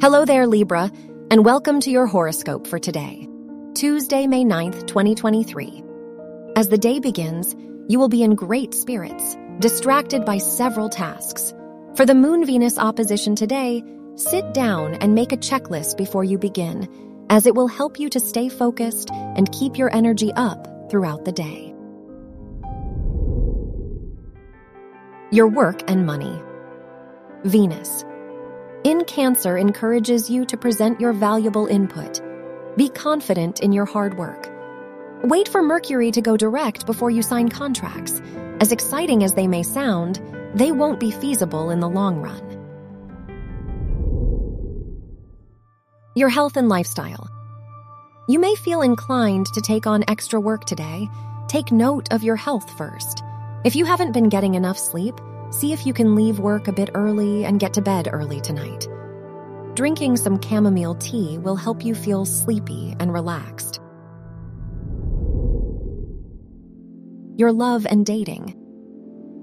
Hello there, Libra, and welcome to your horoscope for today, Tuesday, May 9th, 2023. As the day begins, you will be in great spirits, distracted by several tasks. For the Moon Venus opposition today, sit down and make a checklist before you begin, as it will help you to stay focused and keep your energy up throughout the day. Your work and money. Venus. In Cancer encourages you to present your valuable input. Be confident in your hard work. Wait for Mercury to go direct before you sign contracts. As exciting as they may sound, they won't be feasible in the long run. Your health and lifestyle. You may feel inclined to take on extra work today. Take note of your health first. If you haven't been getting enough sleep, see if you can leave work a bit early and get to bed early tonight. Drinking some chamomile tea will help you feel sleepy and relaxed. Your love and dating.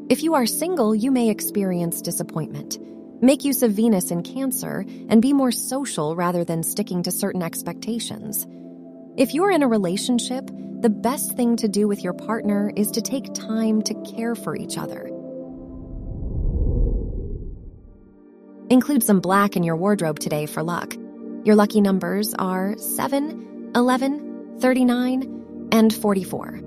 If you are single, you may experience disappointment. Make use of Venus in Cancer and be more social rather than sticking to certain expectations. If you're in a relationship, the best thing to do with your partner is to take time to care for each other. Include some black in your wardrobe today for luck. Your lucky numbers are 7, 11, 39, and 44.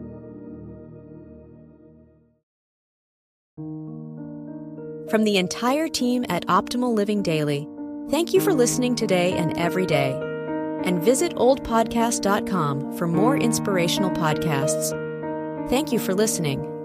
From the entire team at Optimal Living Daily, thank you for listening today and every day. And visit oldpodcast.com for more inspirational podcasts. Thank you for listening.